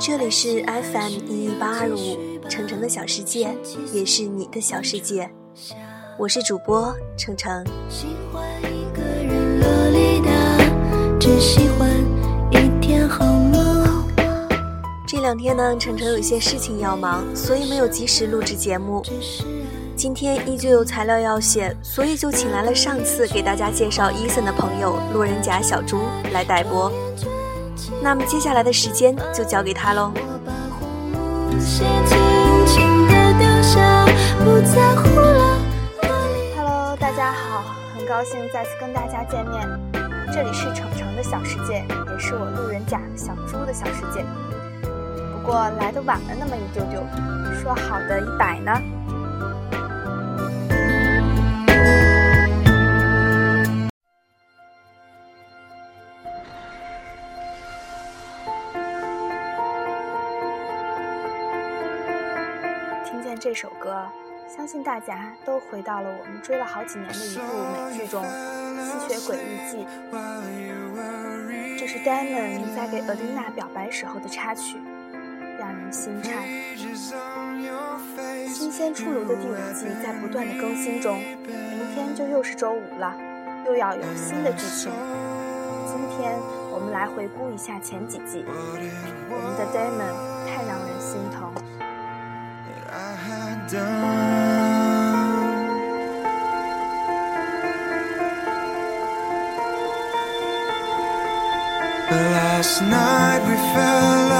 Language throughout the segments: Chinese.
这里是 FM 一一八二五，程程的小世界，也是你的小世界。我是主播程程。这两天呢，程程有一些事情要忙，所以没有及时录制节目。今天依旧有材料要写，所以就请来了上次给大家介绍伊森的朋友路人甲小猪来代播。那么接下来的时间就交给他喽。Hello，大家好，很高兴再次跟大家见面。这里是程程的小世界，也是我路人甲小猪的小世界。不过来的晚了那么一丢丢，说好的一百呢？这首歌，相信大家都回到了我们追了好几年的一部美剧中，《吸血鬼日记》。这是 Damon 在给 Adina 表白时候的插曲，让人心颤。新鲜出炉的第五季在不断的更新中，明天就又是周五了，又要有新的剧情。今天我们来回顾一下前几季，我们的 Damon 太让人心疼。The last night we fell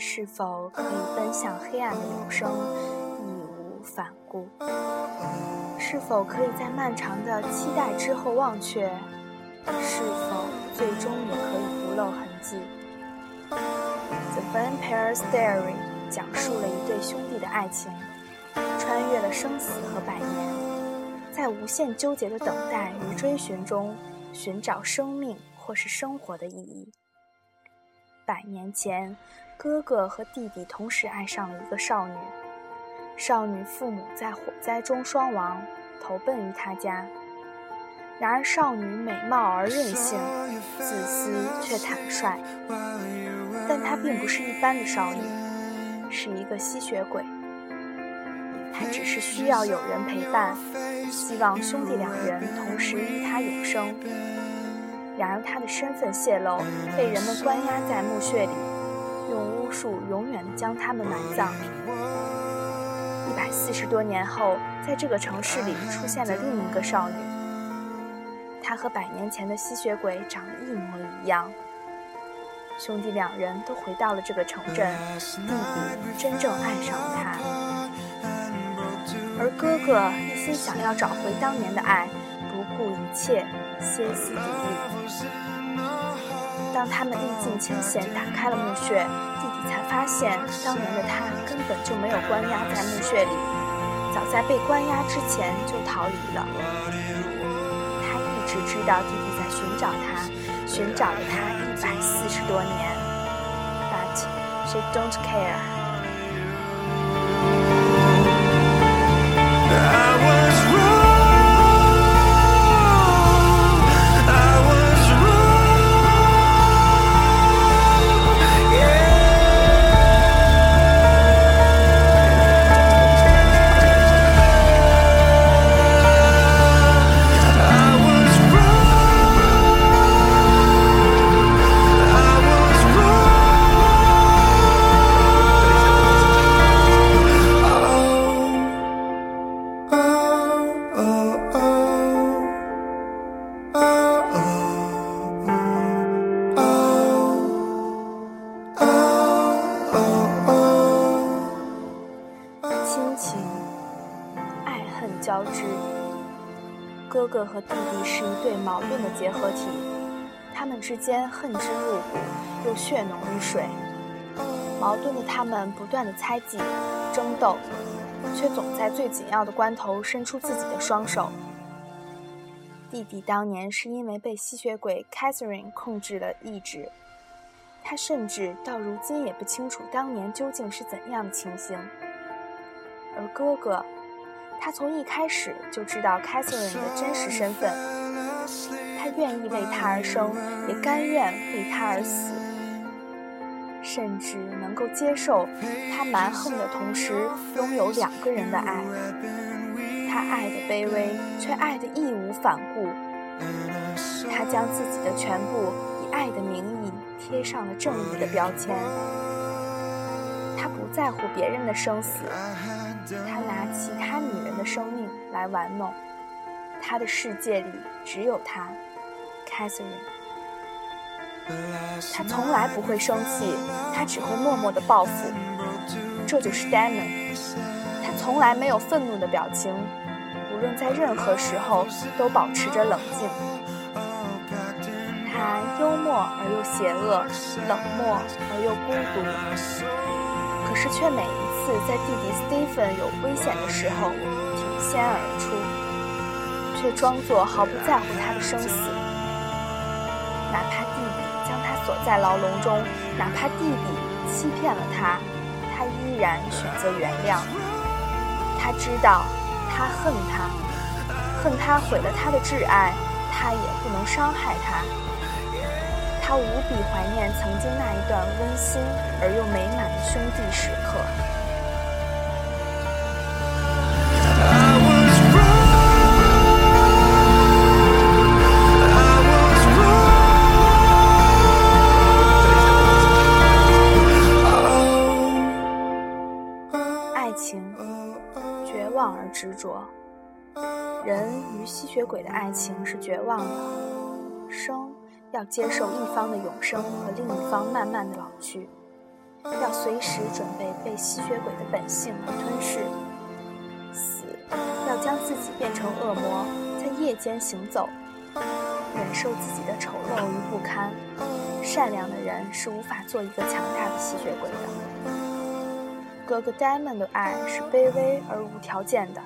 是否可以奔向黑暗的永生，义无反顾？是否可以在漫长的期待之后忘却？是否最终也可以不露痕迹？The Vampire's Diary 讲述了一对兄弟的爱情，穿越了生死和百年，在无限纠结的等待与追寻中，寻找生命或是生活的意义。百年前。哥哥和弟弟同时爱上了一个少女，少女父母在火灾中双亡，投奔于他家。然而少女美貌而任性，自私却坦率。但她并不是一般的少女，是一个吸血鬼。她只是需要有人陪伴，希望兄弟两人同时与她永生。然而她的身份泄露，被人们关押在墓穴里。用巫术永远将他们埋葬。一百四十多年后，在这个城市里出现了另一个少女，她和百年前的吸血鬼长得一模一样。兄弟两人都回到了这个城镇，弟弟真正爱上了她，而哥哥一心想要找回当年的爱，不顾一切，歇斯底里。当他们历尽艰险打开了墓穴，弟弟才发现，当年的他根本就没有关押在墓穴里，早在被关押之前就逃离了。他一直知道弟弟在寻找他，寻找了他一百四十多年，but she don't care。交织哥哥和弟弟是一对矛盾的结合体，他们之间恨之入骨，又血浓于水。矛盾的他们不断的猜忌、争斗，却总在最紧要的关头伸出自己的双手。弟弟当年是因为被吸血鬼 Catherine 控制了意志，他甚至到如今也不清楚当年究竟是怎样的情形。而哥哥，他从一开始就知道 Catherine 的真实身份，他愿意为她而生，也甘愿为她而死。甚至能够接受他蛮横的同时拥有两个人的爱，他爱的卑微，却爱的义无反顾。他将自己的全部以爱的名义贴上了正义的标签。他不在乎别人的生死，他拿其他女人生命来玩弄。他的世界里只有他，Catherine。他从来不会生气，他只会默默的报复。这就是 Damon。他从来没有愤怒的表情，无论在任何时候都保持着冷静。他幽默而又邪恶，冷漠而又孤独。可是却每一次在弟弟 Stephen 有危险的时候先而出，却装作毫不在乎他的生死，哪怕弟弟将他。锁在牢笼中，哪怕弟弟欺骗了他，他依然选择原谅。他知道，他恨他，恨他毁了他的挚爱，他也不能伤害他。他无比怀念曾经那一段温馨而又美满的兄弟时刻。着，人与吸血鬼的爱情是绝望的。生要接受一方的永生和另一方慢慢的老去，要随时准备被吸血鬼的本性而吞噬。死要将自己变成恶魔，在夜间行走，忍受自己的丑陋与不堪。善良的人是无法做一个强大的吸血鬼的。哥哥 Diamond 的爱是卑微而无条件的，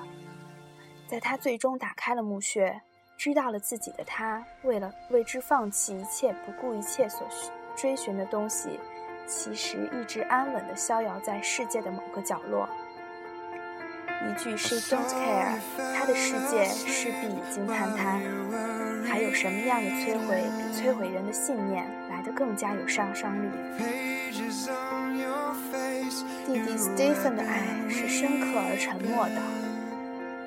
在他最终打开了墓穴，知道了自己的他，为了为之放弃一切，不顾一切所追寻的东西，其实一直安稳地逍遥在世界的某个角落。一句 She don't care，他的世界势必已经坍塌。还有什么样的摧毁，比摧毁人的信念来得更加有杀伤力？弟弟 Stephen 的爱是深刻而沉默的，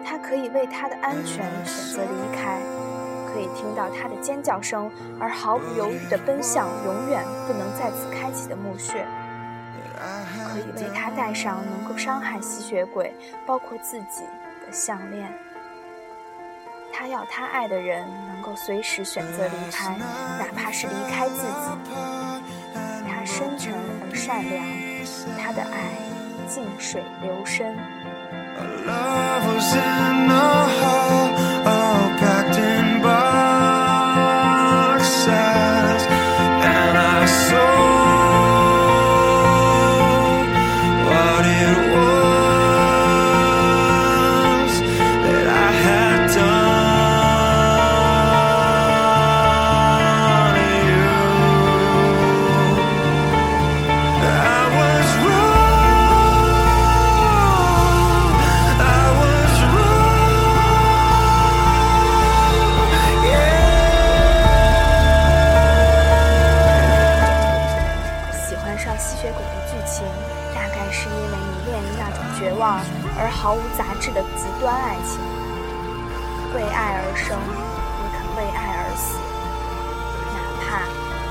他可以为他的安全选择离开，可以听到他的尖叫声而毫不犹豫地奔向永远不能再次开启的墓穴，可以为他戴上能够伤害吸血鬼，包括自己的项链。他要他爱的人能够随时选择离开，哪怕是离开自己。他深沉而善良。他的爱静水流深。毫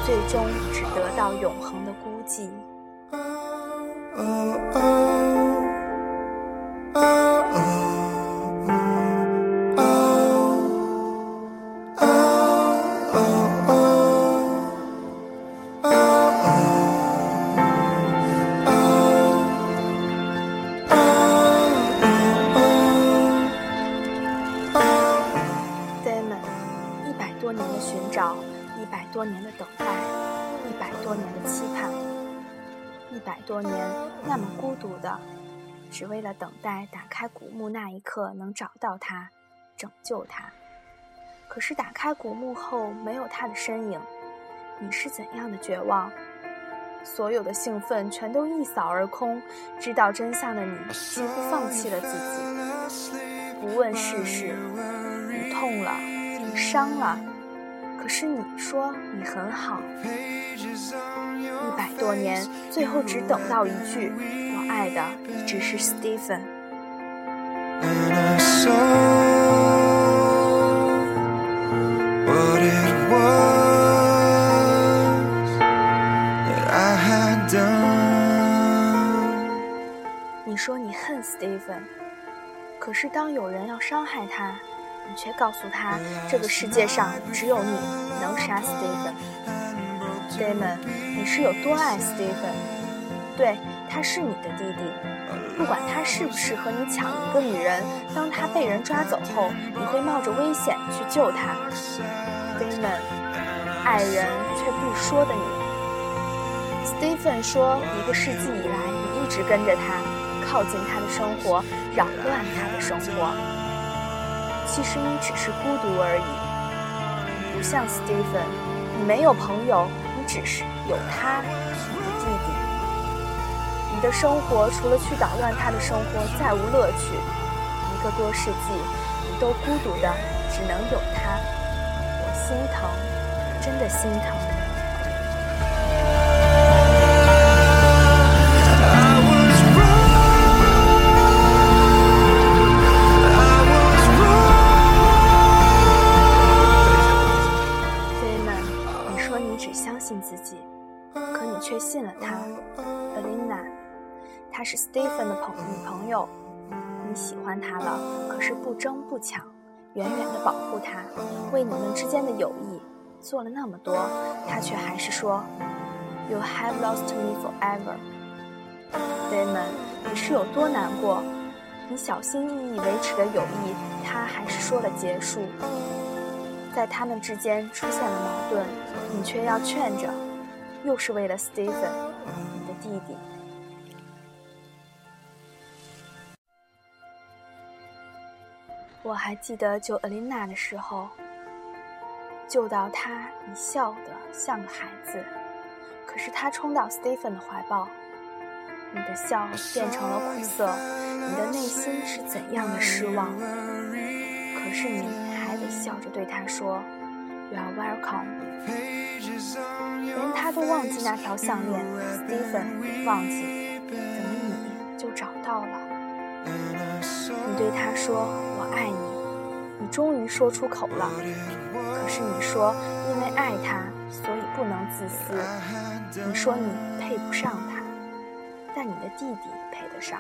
最终只得到永恒的孤寂。百多年那么孤独的，只为了等待打开古墓那一刻能找到他，拯救他。可是打开古墓后没有他的身影，你是怎样的绝望？所有的兴奋全都一扫而空，知道真相的你几乎放弃了自己，不问世事。你痛了，你伤了，可是你说你很好。一百多年，最后只等到一句：我爱的一直是 Stephen。你说你恨 Stephen，可是当有人要伤害他，你却告诉他这个世界上只有你能杀 Stephen。Damon，你是有多爱 Stephen？对，他是你的弟弟，不管他是不是和你抢一个女人，当他被人抓走后，你会冒着危险去救他。Damon，爱人却不说的你。Stephen 说，一个世纪以来，你一直跟着他。靠近他的生活，扰乱他的生活。其实你只是孤独而已，你不像 Stephen，你没有朋友，你只是有他，你的弟弟。你的生活除了去捣乱他的生活，再无乐趣。一个多世纪，你都孤独的，只能有他。我心疼，真的心疼。是 Stephen 的朋女朋友，你喜欢她了，可是不争不抢，远远的保护她，为你们之间的友谊做了那么多，她却还是说，You have lost me forever。Damon，你是有多难过？你小心翼翼维持的友谊，他还是说了结束。在他们之间出现了矛盾，你却要劝着，又是为了 Stephen，你的弟弟。我还记得救艾琳娜的时候，救到她，你笑得像个孩子。可是她冲到 Stephen 的怀抱，你的笑变成了苦涩，你的内心是怎样的失望？可是你还得笑着对他说：“You are welcome。”连他都忘记那条项链，Stephen 也忘记，怎么你就找到了？你对他说我。爱你，你终于说出口了。可是你说，因为爱他，所以不能自私。你说你配不上他，但你的弟弟配得上。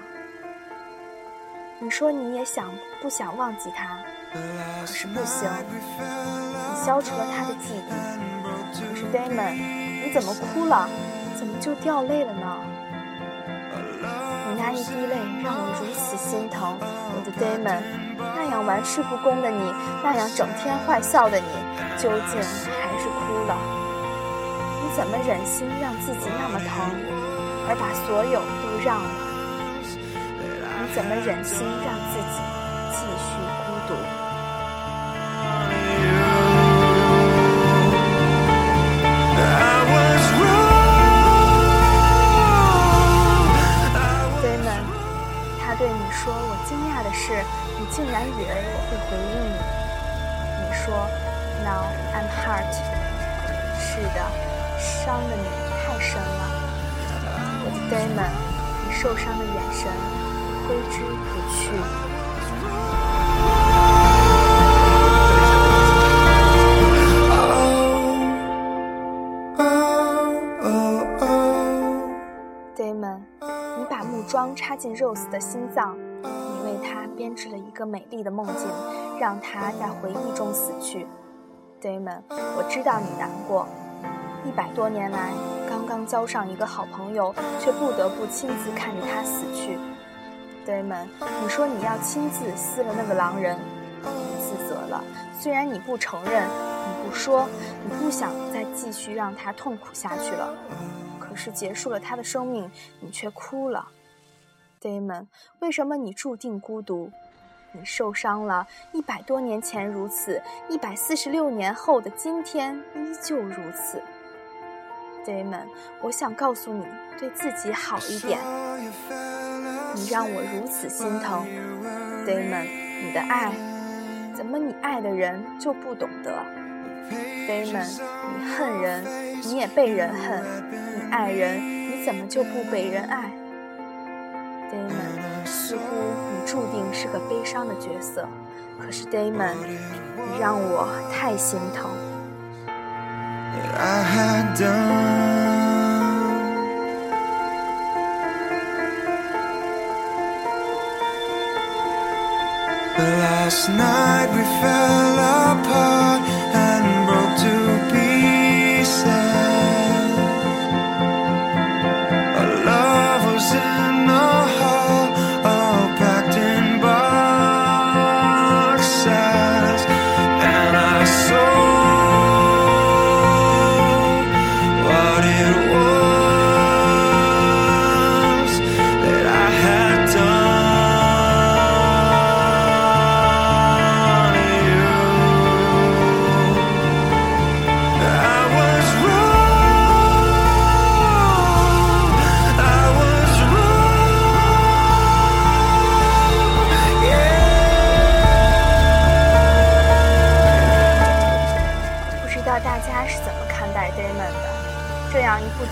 你说你也想不想忘记他，可是不行。你消除了他的记忆。可是 Damon，你怎么哭了？怎么就掉泪了呢？那一滴泪让我如此心疼，我的 Damon。那样玩世不恭的你，那样整天坏笑的你，究竟还是哭了？你怎么忍心让自己那么疼，而把所有都让了？你怎么忍心让自己继续的是，你竟然以为我会回应你。你说，Now I'm hurt。是的，伤的你太深了。我的 Damon，你受伤的眼神挥之不去。Damon，你把木桩插进 Rose 的心脏。编织了一个美丽的梦境，让他在回忆中死去。Damon，我知道你难过。一百多年来，刚刚交上一个好朋友，却不得不亲自看着他死去。Damon，你说你要亲自撕了那个狼人，你自责了，虽然你不承认，你不说，你不想再继续让他痛苦下去了，可是结束了他的生命，你却哭了。Damon，为什么你注定孤独？你受伤了，一百多年前如此，一百四十六年后的今天依旧如此。Damon，我想告诉你，对自己好一点。你让我如此心疼，Damon，你的爱，怎么你爱的人就不懂得？Damon，你恨人，你也被人恨；你爱人，你怎么就不被人爱似乎你注定是个悲伤的角色，可是 Damon，你让我太心疼。Last night we fell apart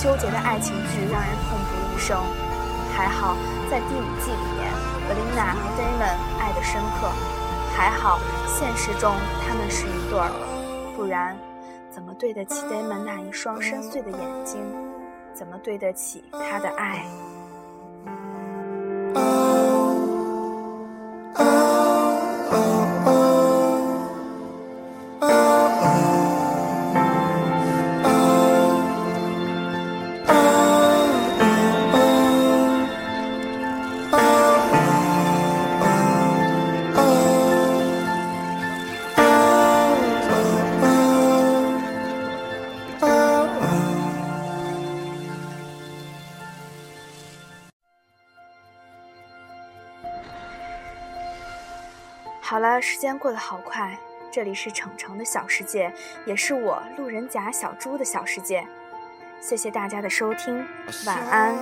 纠结的爱情剧让人痛不欲生，还好在第五季里面，贝琳娜和 Damon 爱得深刻，还好现实中他们是一对儿，不然怎么对得起 Damon 那一双深邃的眼睛，怎么对得起他的爱？了，时间过得好快，这里是程程的小世界，也是我路人甲小猪的小世界。谢谢大家的收听，晚安。